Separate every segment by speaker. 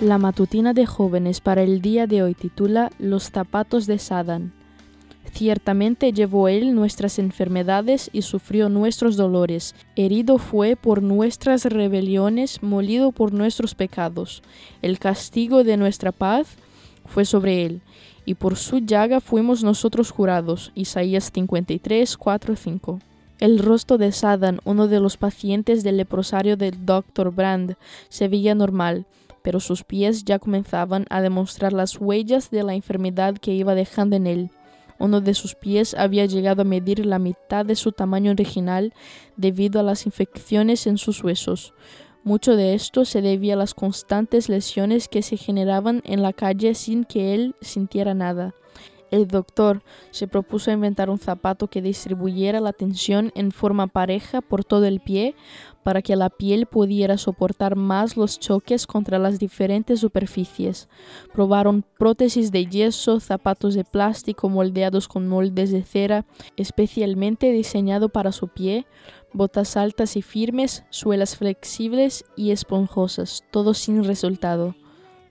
Speaker 1: La matutina de jóvenes para el día de hoy titula Los zapatos de Sadán. Ciertamente llevó él nuestras enfermedades y sufrió nuestros dolores. Herido fue por nuestras rebeliones, molido por nuestros pecados. El castigo de nuestra paz fue sobre él, y por su llaga fuimos nosotros curados. Isaías 53, 4, 5. El rostro de Sadán, uno de los pacientes del leprosario del Dr. Brand, se veía normal, pero sus pies ya comenzaban a demostrar las huellas de la enfermedad que iba dejando en él. Uno de sus pies había llegado a medir la mitad de su tamaño original debido a las infecciones en sus huesos. Mucho de esto se debía a las constantes lesiones que se generaban en la calle sin que él sintiera nada. El doctor se propuso inventar un zapato que distribuyera la tensión en forma pareja por todo el pie para que la piel pudiera soportar más los choques contra las diferentes superficies. Probaron prótesis de yeso, zapatos de plástico moldeados con moldes de cera, especialmente diseñado para su pie, botas altas y firmes, suelas flexibles y esponjosas, todo sin resultado.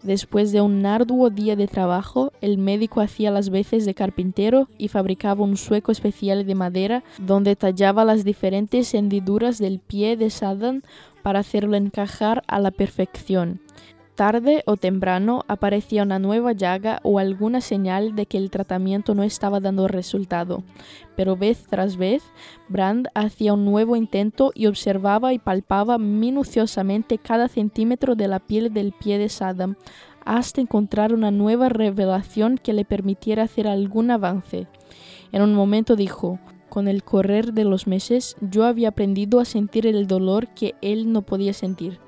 Speaker 1: Después de un arduo día de trabajo, el médico hacía las veces de carpintero y fabricaba un sueco especial de madera donde tallaba las diferentes hendiduras del pie de Saddam para hacerlo encajar a la perfección. Tarde o temprano aparecía una nueva llaga o alguna señal de que el tratamiento no estaba dando resultado, pero vez tras vez Brand hacía un nuevo intento y observaba y palpaba minuciosamente cada centímetro de la piel del pie de Saddam hasta encontrar una nueva revelación que le permitiera hacer algún avance. En un momento dijo, con el correr de los meses yo había aprendido a sentir el dolor que él no podía sentir.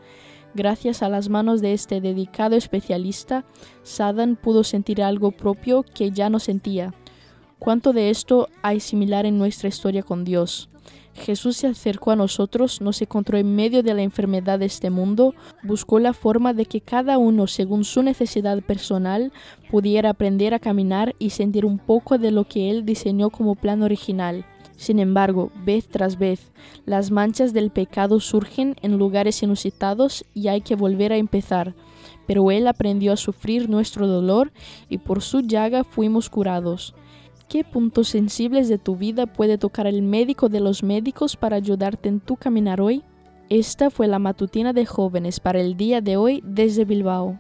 Speaker 1: Gracias a las manos de este dedicado especialista, Sadan pudo sentir algo propio que ya no sentía. ¿Cuánto de esto hay similar en nuestra historia con Dios? Jesús se acercó a nosotros, nos encontró en medio de la enfermedad de este mundo, buscó la forma de que cada uno, según su necesidad personal, pudiera aprender a caminar y sentir un poco de lo que Él diseñó como plan original. Sin embargo, vez tras vez, las manchas del pecado surgen en lugares inusitados y hay que volver a empezar. Pero Él aprendió a sufrir nuestro dolor y por su llaga fuimos curados. ¿Qué puntos sensibles de tu vida puede tocar el médico de los médicos para ayudarte en tu caminar hoy? Esta fue la matutina de jóvenes para el día de hoy desde Bilbao.